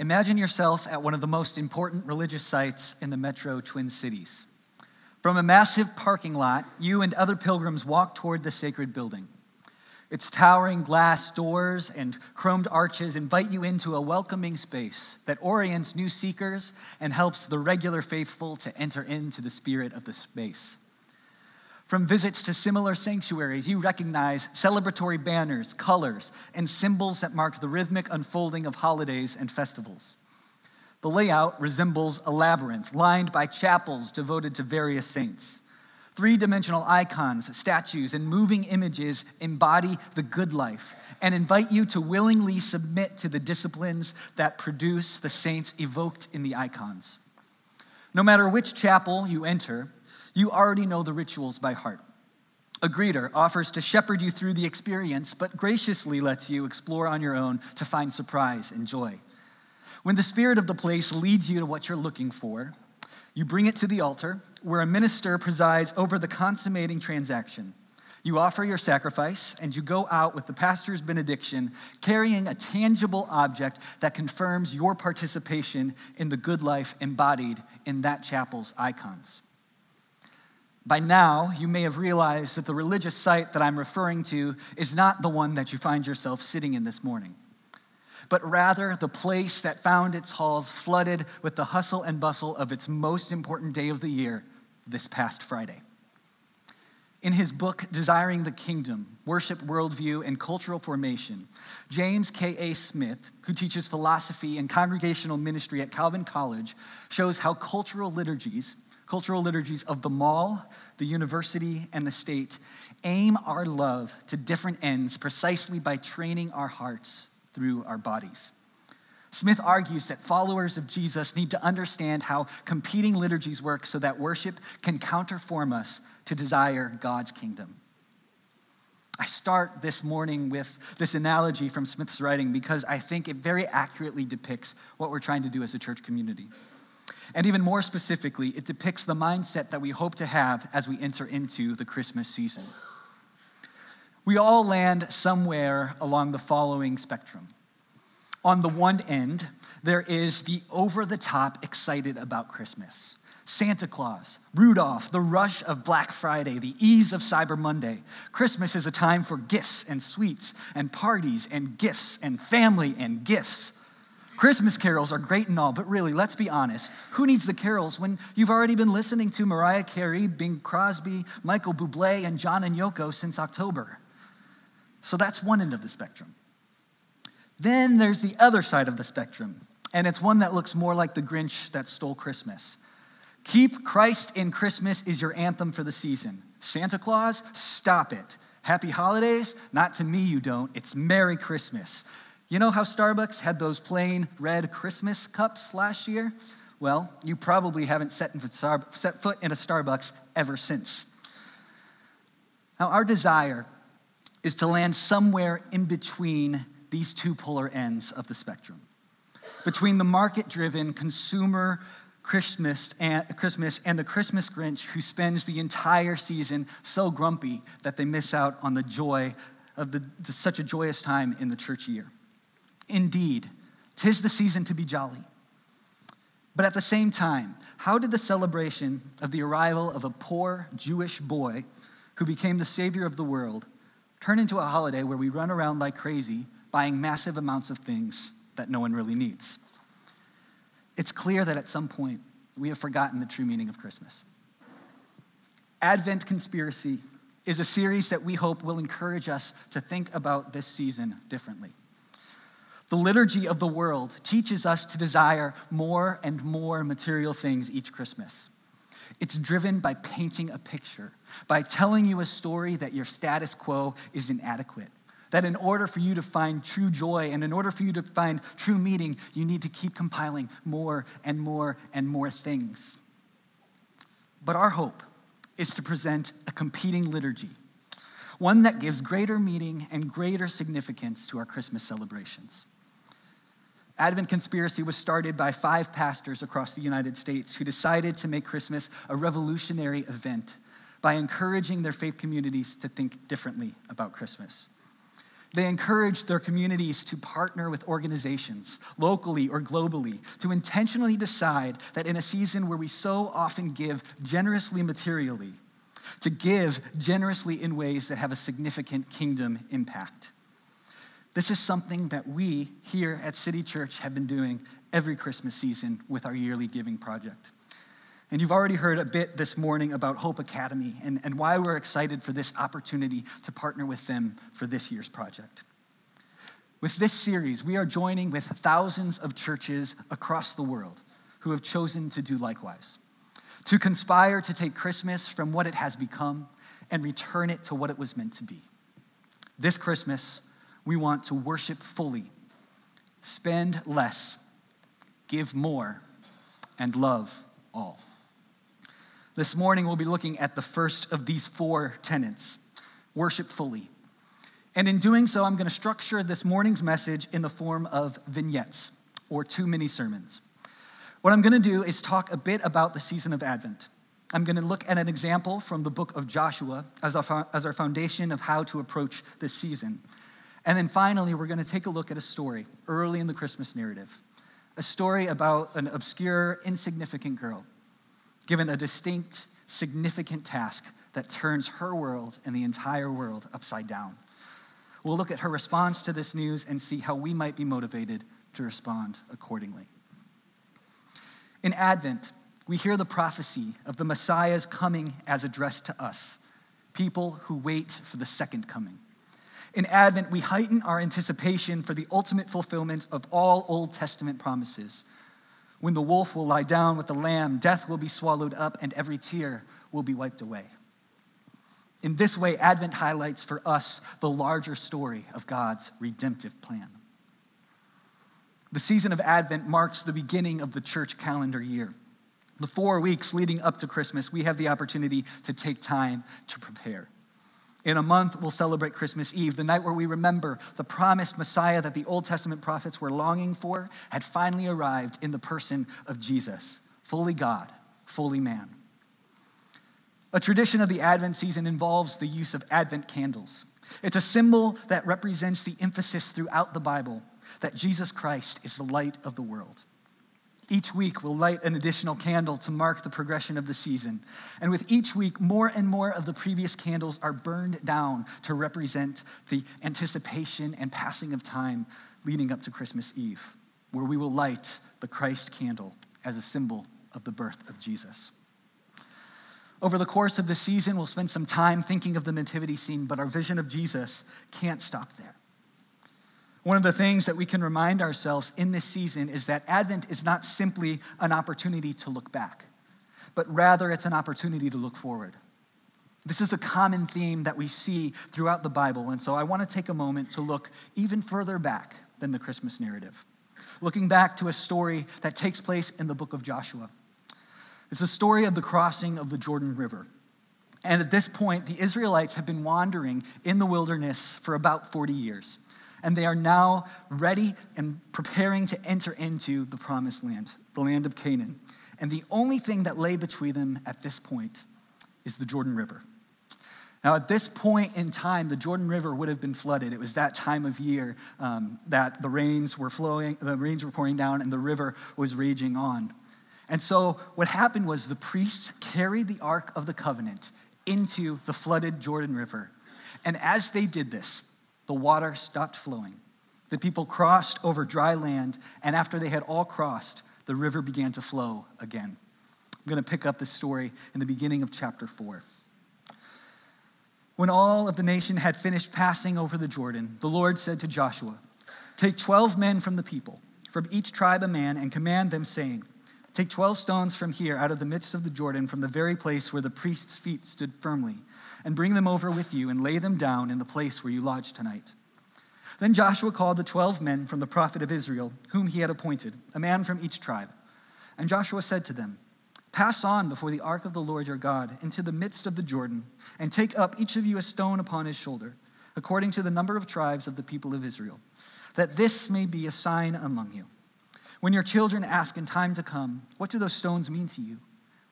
Imagine yourself at one of the most important religious sites in the metro Twin Cities. From a massive parking lot, you and other pilgrims walk toward the sacred building. Its towering glass doors and chromed arches invite you into a welcoming space that orients new seekers and helps the regular faithful to enter into the spirit of the space. From visits to similar sanctuaries, you recognize celebratory banners, colors, and symbols that mark the rhythmic unfolding of holidays and festivals. The layout resembles a labyrinth lined by chapels devoted to various saints. Three dimensional icons, statues, and moving images embody the good life and invite you to willingly submit to the disciplines that produce the saints evoked in the icons. No matter which chapel you enter, you already know the rituals by heart. A greeter offers to shepherd you through the experience, but graciously lets you explore on your own to find surprise and joy. When the spirit of the place leads you to what you're looking for, you bring it to the altar, where a minister presides over the consummating transaction. You offer your sacrifice, and you go out with the pastor's benediction, carrying a tangible object that confirms your participation in the good life embodied in that chapel's icons. By now, you may have realized that the religious site that I'm referring to is not the one that you find yourself sitting in this morning, but rather the place that found its halls flooded with the hustle and bustle of its most important day of the year, this past Friday. In his book, Desiring the Kingdom Worship, Worldview, and Cultural Formation, James K.A. Smith, who teaches philosophy and congregational ministry at Calvin College, shows how cultural liturgies cultural liturgies of the mall, the university, and the state aim our love to different ends precisely by training our hearts through our bodies. Smith argues that followers of Jesus need to understand how competing liturgies work so that worship can counterform us to desire God's kingdom. I start this morning with this analogy from Smith's writing because I think it very accurately depicts what we're trying to do as a church community. And even more specifically, it depicts the mindset that we hope to have as we enter into the Christmas season. We all land somewhere along the following spectrum. On the one end, there is the over the top excited about Christmas. Santa Claus, Rudolph, the rush of Black Friday, the ease of Cyber Monday. Christmas is a time for gifts and sweets and parties and gifts and family and gifts. Christmas carols are great and all, but really, let's be honest. Who needs the carols when you've already been listening to Mariah Carey, Bing Crosby, Michael Bublé, and John and Yoko since October? So that's one end of the spectrum. Then there's the other side of the spectrum, and it's one that looks more like the Grinch that stole Christmas. Keep Christ in Christmas is your anthem for the season. Santa Claus, stop it. Happy holidays? Not to me, you don't. It's Merry Christmas. You know how Starbucks had those plain red Christmas cups last year? Well, you probably haven't set, foot in a Starbucks ever since. Now, our desire is to land somewhere in between these two polar ends of the spectrum between the market driven consumer Christmas and, Christmas and the Christmas Grinch who spends the entire season so grumpy that they miss out on the joy of the, such a joyous time in the church year. Indeed, tis the season to be jolly. But at the same time, how did the celebration of the arrival of a poor Jewish boy who became the savior of the world turn into a holiday where we run around like crazy buying massive amounts of things that no one really needs? It's clear that at some point we have forgotten the true meaning of Christmas. Advent Conspiracy is a series that we hope will encourage us to think about this season differently. The liturgy of the world teaches us to desire more and more material things each Christmas. It's driven by painting a picture, by telling you a story that your status quo is inadequate. That in order for you to find true joy and in order for you to find true meaning, you need to keep compiling more and more and more things. But our hope is to present a competing liturgy, one that gives greater meaning and greater significance to our Christmas celebrations. Advent Conspiracy was started by five pastors across the United States who decided to make Christmas a revolutionary event by encouraging their faith communities to think differently about Christmas. They encourage their communities to partner with organizations, locally or globally, to intentionally decide that in a season where we so often give generously materially, to give generously in ways that have a significant kingdom impact. This is something that we here at City Church have been doing every Christmas season with our yearly giving project. And you've already heard a bit this morning about Hope Academy and, and why we're excited for this opportunity to partner with them for this year's project. With this series, we are joining with thousands of churches across the world who have chosen to do likewise, to conspire to take Christmas from what it has become and return it to what it was meant to be. This Christmas, we want to worship fully, spend less, give more, and love all. This morning, we'll be looking at the first of these four tenets worship fully. And in doing so, I'm going to structure this morning's message in the form of vignettes or two mini sermons. What I'm going to do is talk a bit about the season of Advent. I'm going to look at an example from the book of Joshua as our, as our foundation of how to approach this season. And then finally, we're going to take a look at a story early in the Christmas narrative a story about an obscure, insignificant girl given a distinct, significant task that turns her world and the entire world upside down. We'll look at her response to this news and see how we might be motivated to respond accordingly. In Advent, we hear the prophecy of the Messiah's coming as addressed to us, people who wait for the second coming. In Advent, we heighten our anticipation for the ultimate fulfillment of all Old Testament promises when the wolf will lie down with the lamb, death will be swallowed up, and every tear will be wiped away. In this way, Advent highlights for us the larger story of God's redemptive plan. The season of Advent marks the beginning of the church calendar year. The four weeks leading up to Christmas, we have the opportunity to take time to prepare. In a month, we'll celebrate Christmas Eve, the night where we remember the promised Messiah that the Old Testament prophets were longing for had finally arrived in the person of Jesus, fully God, fully man. A tradition of the Advent season involves the use of Advent candles. It's a symbol that represents the emphasis throughout the Bible that Jesus Christ is the light of the world. Each week, we'll light an additional candle to mark the progression of the season. And with each week, more and more of the previous candles are burned down to represent the anticipation and passing of time leading up to Christmas Eve, where we will light the Christ candle as a symbol of the birth of Jesus. Over the course of the season, we'll spend some time thinking of the nativity scene, but our vision of Jesus can't stop there. One of the things that we can remind ourselves in this season is that Advent is not simply an opportunity to look back, but rather it's an opportunity to look forward. This is a common theme that we see throughout the Bible, and so I want to take a moment to look even further back than the Christmas narrative. Looking back to a story that takes place in the book of Joshua. It's the story of the crossing of the Jordan River. And at this point, the Israelites have been wandering in the wilderness for about 40 years and they are now ready and preparing to enter into the promised land, the land of Canaan. And the only thing that lay between them at this point is the Jordan River. Now, at this point in time, the Jordan River would have been flooded. It was that time of year um, that the rains were flowing, the rains were pouring down, and the river was raging on. And so, what happened was the priests carried the Ark of the Covenant into the flooded Jordan River. And as they did this, the water stopped flowing. The people crossed over dry land, and after they had all crossed, the river began to flow again. I'm going to pick up the story in the beginning of chapter 4. When all of the nation had finished passing over the Jordan, the Lord said to Joshua, Take 12 men from the people, from each tribe a man, and command them, saying, Take 12 stones from here out of the midst of the Jordan, from the very place where the priest's feet stood firmly and bring them over with you and lay them down in the place where you lodge tonight. Then Joshua called the twelve men from the prophet of Israel, whom he had appointed, a man from each tribe. And Joshua said to them, Pass on before the ark of the Lord your God into the midst of the Jordan, and take up each of you a stone upon his shoulder, according to the number of tribes of the people of Israel, that this may be a sign among you. When your children ask in time to come, What do those stones mean to you?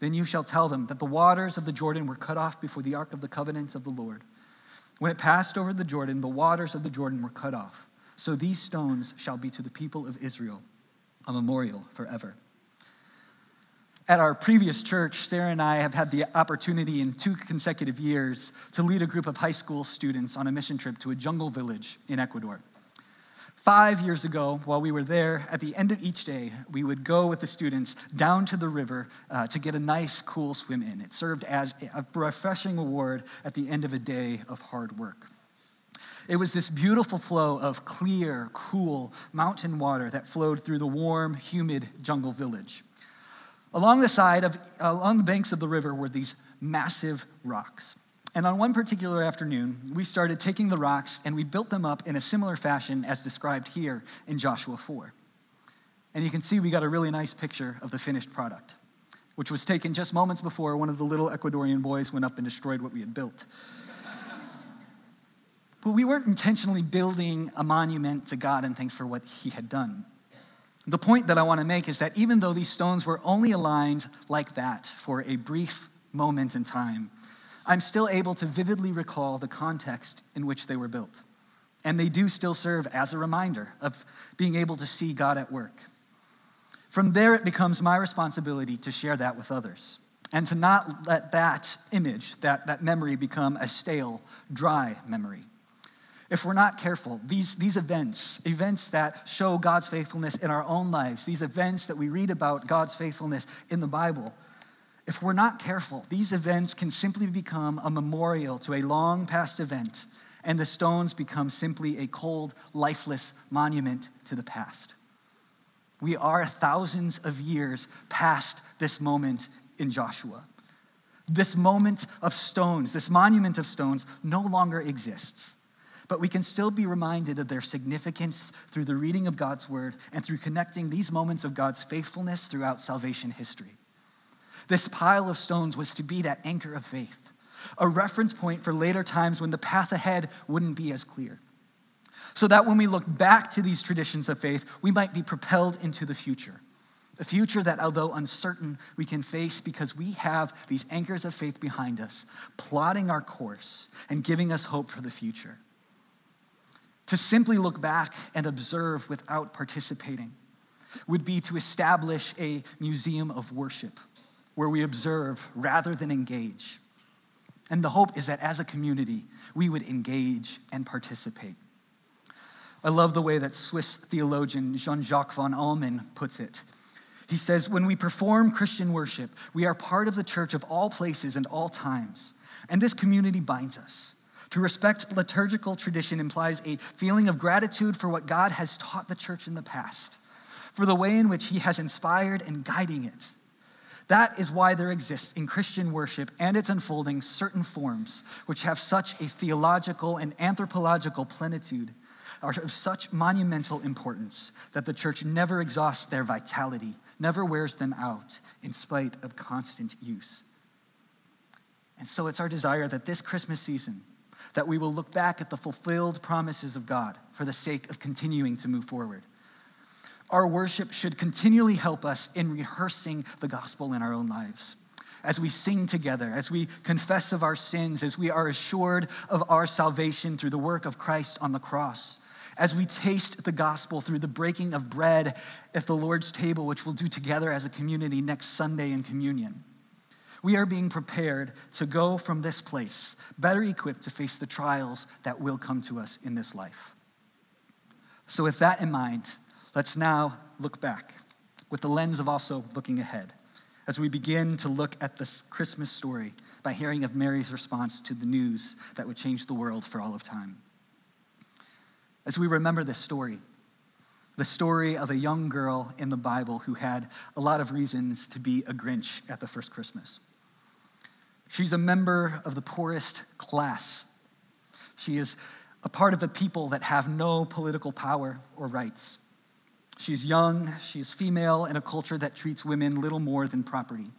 Then you shall tell them that the waters of the Jordan were cut off before the ark of the covenant of the Lord. When it passed over the Jordan, the waters of the Jordan were cut off. So these stones shall be to the people of Israel a memorial forever. At our previous church, Sarah and I have had the opportunity in two consecutive years to lead a group of high school students on a mission trip to a jungle village in Ecuador. Five years ago, while we were there, at the end of each day, we would go with the students down to the river uh, to get a nice, cool swim in. It served as a refreshing reward at the end of a day of hard work. It was this beautiful flow of clear, cool mountain water that flowed through the warm, humid jungle village. Along the side of, along the banks of the river were these massive rocks. And on one particular afternoon, we started taking the rocks and we built them up in a similar fashion as described here in Joshua 4. And you can see we got a really nice picture of the finished product, which was taken just moments before one of the little Ecuadorian boys went up and destroyed what we had built. but we weren't intentionally building a monument to God and thanks for what he had done. The point that I want to make is that even though these stones were only aligned like that for a brief moment in time, I'm still able to vividly recall the context in which they were built. And they do still serve as a reminder of being able to see God at work. From there, it becomes my responsibility to share that with others and to not let that image, that, that memory, become a stale, dry memory. If we're not careful, these, these events, events that show God's faithfulness in our own lives, these events that we read about God's faithfulness in the Bible, if we're not careful, these events can simply become a memorial to a long past event, and the stones become simply a cold, lifeless monument to the past. We are thousands of years past this moment in Joshua. This moment of stones, this monument of stones, no longer exists. But we can still be reminded of their significance through the reading of God's word and through connecting these moments of God's faithfulness throughout salvation history. This pile of stones was to be that anchor of faith, a reference point for later times when the path ahead wouldn't be as clear. So that when we look back to these traditions of faith, we might be propelled into the future. A future that, although uncertain, we can face because we have these anchors of faith behind us, plotting our course and giving us hope for the future. To simply look back and observe without participating would be to establish a museum of worship where we observe rather than engage. And the hope is that as a community, we would engage and participate. I love the way that Swiss theologian Jean Jacques von Allmen puts it. He says, When we perform Christian worship, we are part of the church of all places and all times. And this community binds us. To respect liturgical tradition implies a feeling of gratitude for what God has taught the church in the past, for the way in which He has inspired and guiding it that is why there exists in Christian worship and its unfolding certain forms which have such a theological and anthropological plenitude, are of such monumental importance that the church never exhausts their vitality, never wears them out in spite of constant use. And so it's our desire that this Christmas season, that we will look back at the fulfilled promises of God for the sake of continuing to move forward our worship should continually help us in rehearsing the gospel in our own lives. As we sing together, as we confess of our sins, as we are assured of our salvation through the work of Christ on the cross, as we taste the gospel through the breaking of bread at the Lord's table, which we'll do together as a community next Sunday in communion. We are being prepared to go from this place better equipped to face the trials that will come to us in this life. So, with that in mind, Let's now look back with the lens of also looking ahead as we begin to look at this Christmas story by hearing of Mary's response to the news that would change the world for all of time. As we remember this story, the story of a young girl in the Bible who had a lot of reasons to be a Grinch at the first Christmas. She's a member of the poorest class. She is a part of a people that have no political power or rights. She's young, she's female in a culture that treats women little more than property.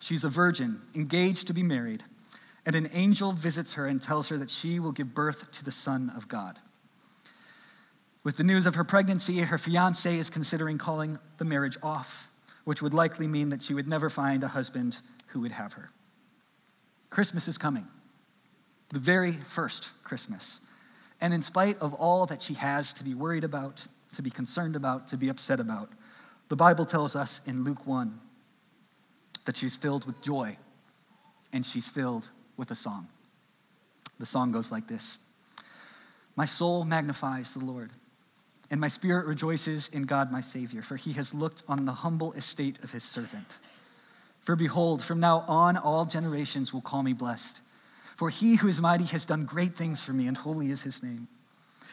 She's a virgin, engaged to be married, and an angel visits her and tells her that she will give birth to the Son of God. With the news of her pregnancy, her fiance is considering calling the marriage off, which would likely mean that she would never find a husband who would have her. Christmas is coming. the very first Christmas. And in spite of all that she has to be worried about, to be concerned about, to be upset about, the Bible tells us in Luke 1 that she's filled with joy and she's filled with a song. The song goes like this My soul magnifies the Lord, and my spirit rejoices in God my Savior, for he has looked on the humble estate of his servant. For behold, from now on all generations will call me blessed. For he who is mighty has done great things for me, and holy is his name.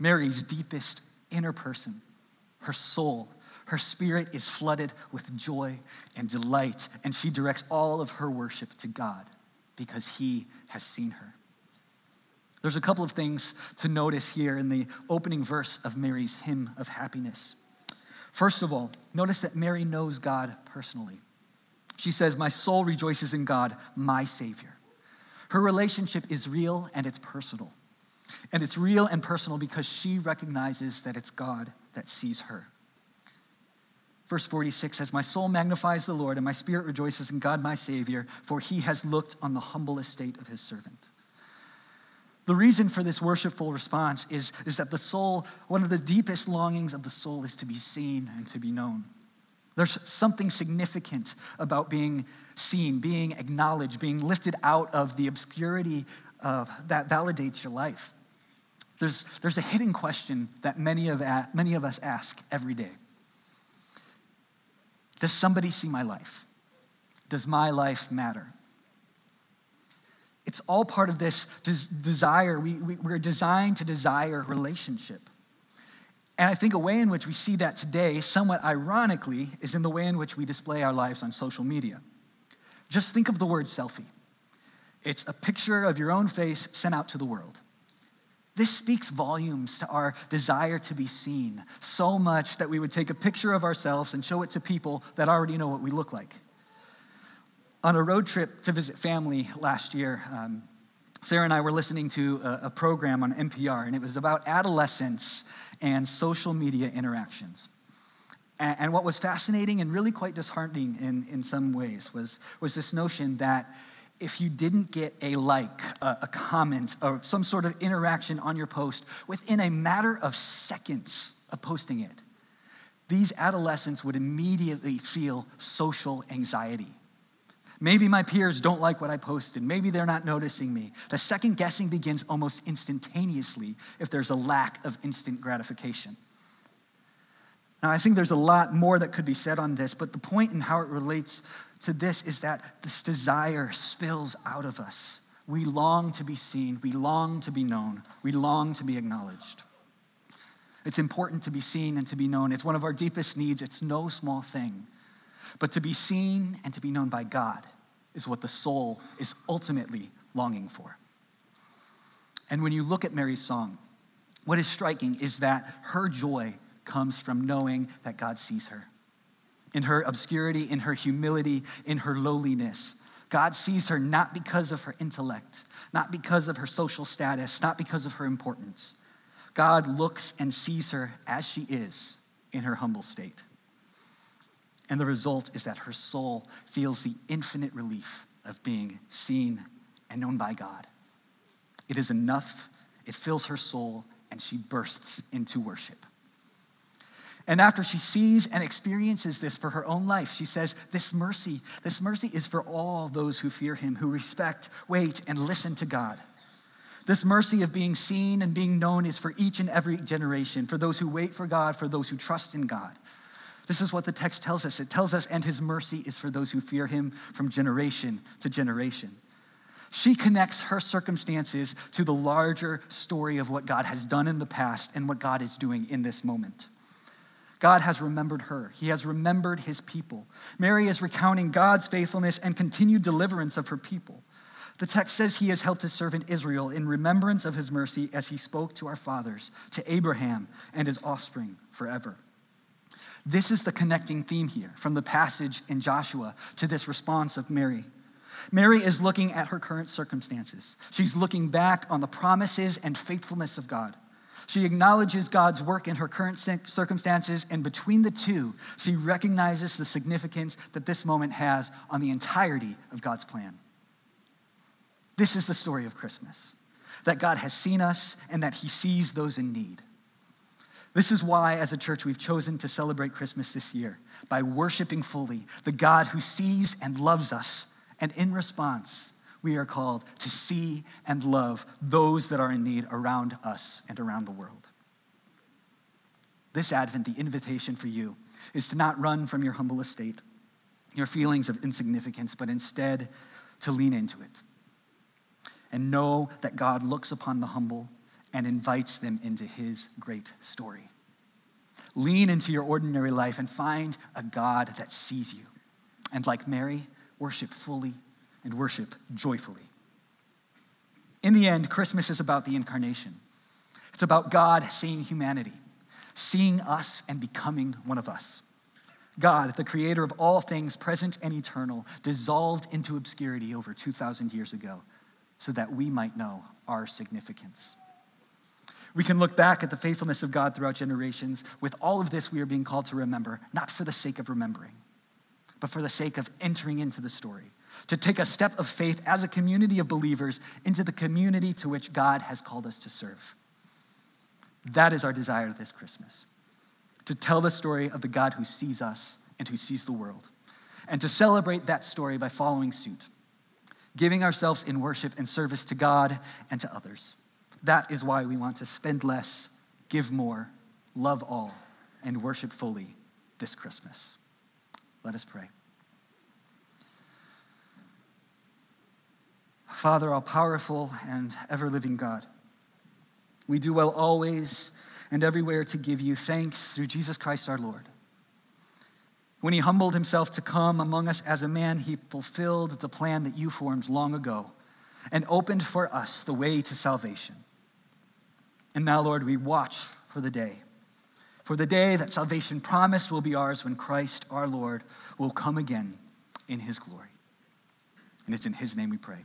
Mary's deepest inner person, her soul, her spirit is flooded with joy and delight, and she directs all of her worship to God because he has seen her. There's a couple of things to notice here in the opening verse of Mary's hymn of happiness. First of all, notice that Mary knows God personally. She says, My soul rejoices in God, my Savior. Her relationship is real and it's personal. And it's real and personal because she recognizes that it's God that sees her. Verse 46 says, My soul magnifies the Lord, and my spirit rejoices in God my Savior, for he has looked on the humble estate of his servant. The reason for this worshipful response is, is that the soul, one of the deepest longings of the soul, is to be seen and to be known. There's something significant about being seen, being acknowledged, being lifted out of the obscurity of, that validates your life. There's, there's a hidden question that many of, many of us ask every day does somebody see my life? Does my life matter? It's all part of this des- desire. We, we, we're designed to desire relationship. And I think a way in which we see that today, somewhat ironically, is in the way in which we display our lives on social media. Just think of the word selfie it's a picture of your own face sent out to the world. This speaks volumes to our desire to be seen, so much that we would take a picture of ourselves and show it to people that already know what we look like. On a road trip to visit family last year, um, Sarah and I were listening to a, a program on NPR, and it was about adolescence and social media interactions. And, what was fascinating and really quite disheartening in, in some ways was, was this notion that if you didn't get a like, a, a, comment, or some sort of interaction on your post within a matter of seconds of posting it, these adolescents would immediately feel social anxiety. Maybe my peers don't like what I posted. Maybe they're not noticing me. The second guessing begins almost instantaneously if there's a lack of instant gratification. Now, I think there's a lot more that could be said on this, but the point in how it relates to this is that this desire spills out of us. We long to be seen, we long to be known, we long to be acknowledged. It's important to be seen and to be known. It's one of our deepest needs. It's no small thing. But to be seen and to be known by God is what the soul is ultimately longing for. And when you look at Mary's song, what is striking is that her joy comes from knowing that God sees her in her obscurity, in her humility, in her lowliness. God sees her not because of her intellect, not because of her social status, not because of her importance. God looks and sees her as she is in her humble state. And the result is that her soul feels the infinite relief of being seen and known by God. It is enough, it fills her soul, and she bursts into worship. And after she sees and experiences this for her own life, she says, This mercy, this mercy is for all those who fear him, who respect, wait, and listen to God. This mercy of being seen and being known is for each and every generation, for those who wait for God, for those who trust in God. This is what the text tells us. It tells us, and his mercy is for those who fear him from generation to generation. She connects her circumstances to the larger story of what God has done in the past and what God is doing in this moment. God has remembered her. He has remembered his people. Mary is recounting God's faithfulness and continued deliverance of her people. The text says he has helped his servant Israel in remembrance of his mercy as he spoke to our fathers, to Abraham and his offspring forever. This is the connecting theme here from the passage in Joshua to this response of Mary. Mary is looking at her current circumstances. She's looking back on the promises and faithfulness of God. She acknowledges God's work in her current circumstances, and between the two, she recognizes the significance that this moment has on the entirety of God's plan. This is the story of Christmas that God has seen us and that He sees those in need. This is why, as a church, we've chosen to celebrate Christmas this year by worshiping fully the God who sees and loves us. And in response, we are called to see and love those that are in need around us and around the world. This Advent, the invitation for you is to not run from your humble estate, your feelings of insignificance, but instead to lean into it and know that God looks upon the humble and invites them into his great story. Lean into your ordinary life and find a God that sees you. And like Mary, worship fully and worship joyfully. In the end, Christmas is about the incarnation. It's about God seeing humanity, seeing us and becoming one of us. God, the creator of all things present and eternal, dissolved into obscurity over 2,000 years ago so that we might know our significance. We can look back at the faithfulness of God throughout generations. With all of this, we are being called to remember, not for the sake of remembering, but for the sake of entering into the story, to take a step of faith as a community of believers into the community to which God has called us to serve. That is our desire this Christmas to tell the story of the God who sees us and who sees the world, and to celebrate that story by following suit giving ourselves in worship and service to God and to others. That is why we want to spend less, give more, love all, and worship fully this Christmas. Let us pray. Father, all powerful and ever living God, we do well always and everywhere to give you thanks through Jesus Christ our Lord when he humbled himself to come among us as a man, he fulfilled the plan that you formed long ago and opened for us the way to salvation. And now, Lord, we watch for the day, for the day that salvation promised will be ours when Christ our Lord will come again in his glory. And it's in his name we pray.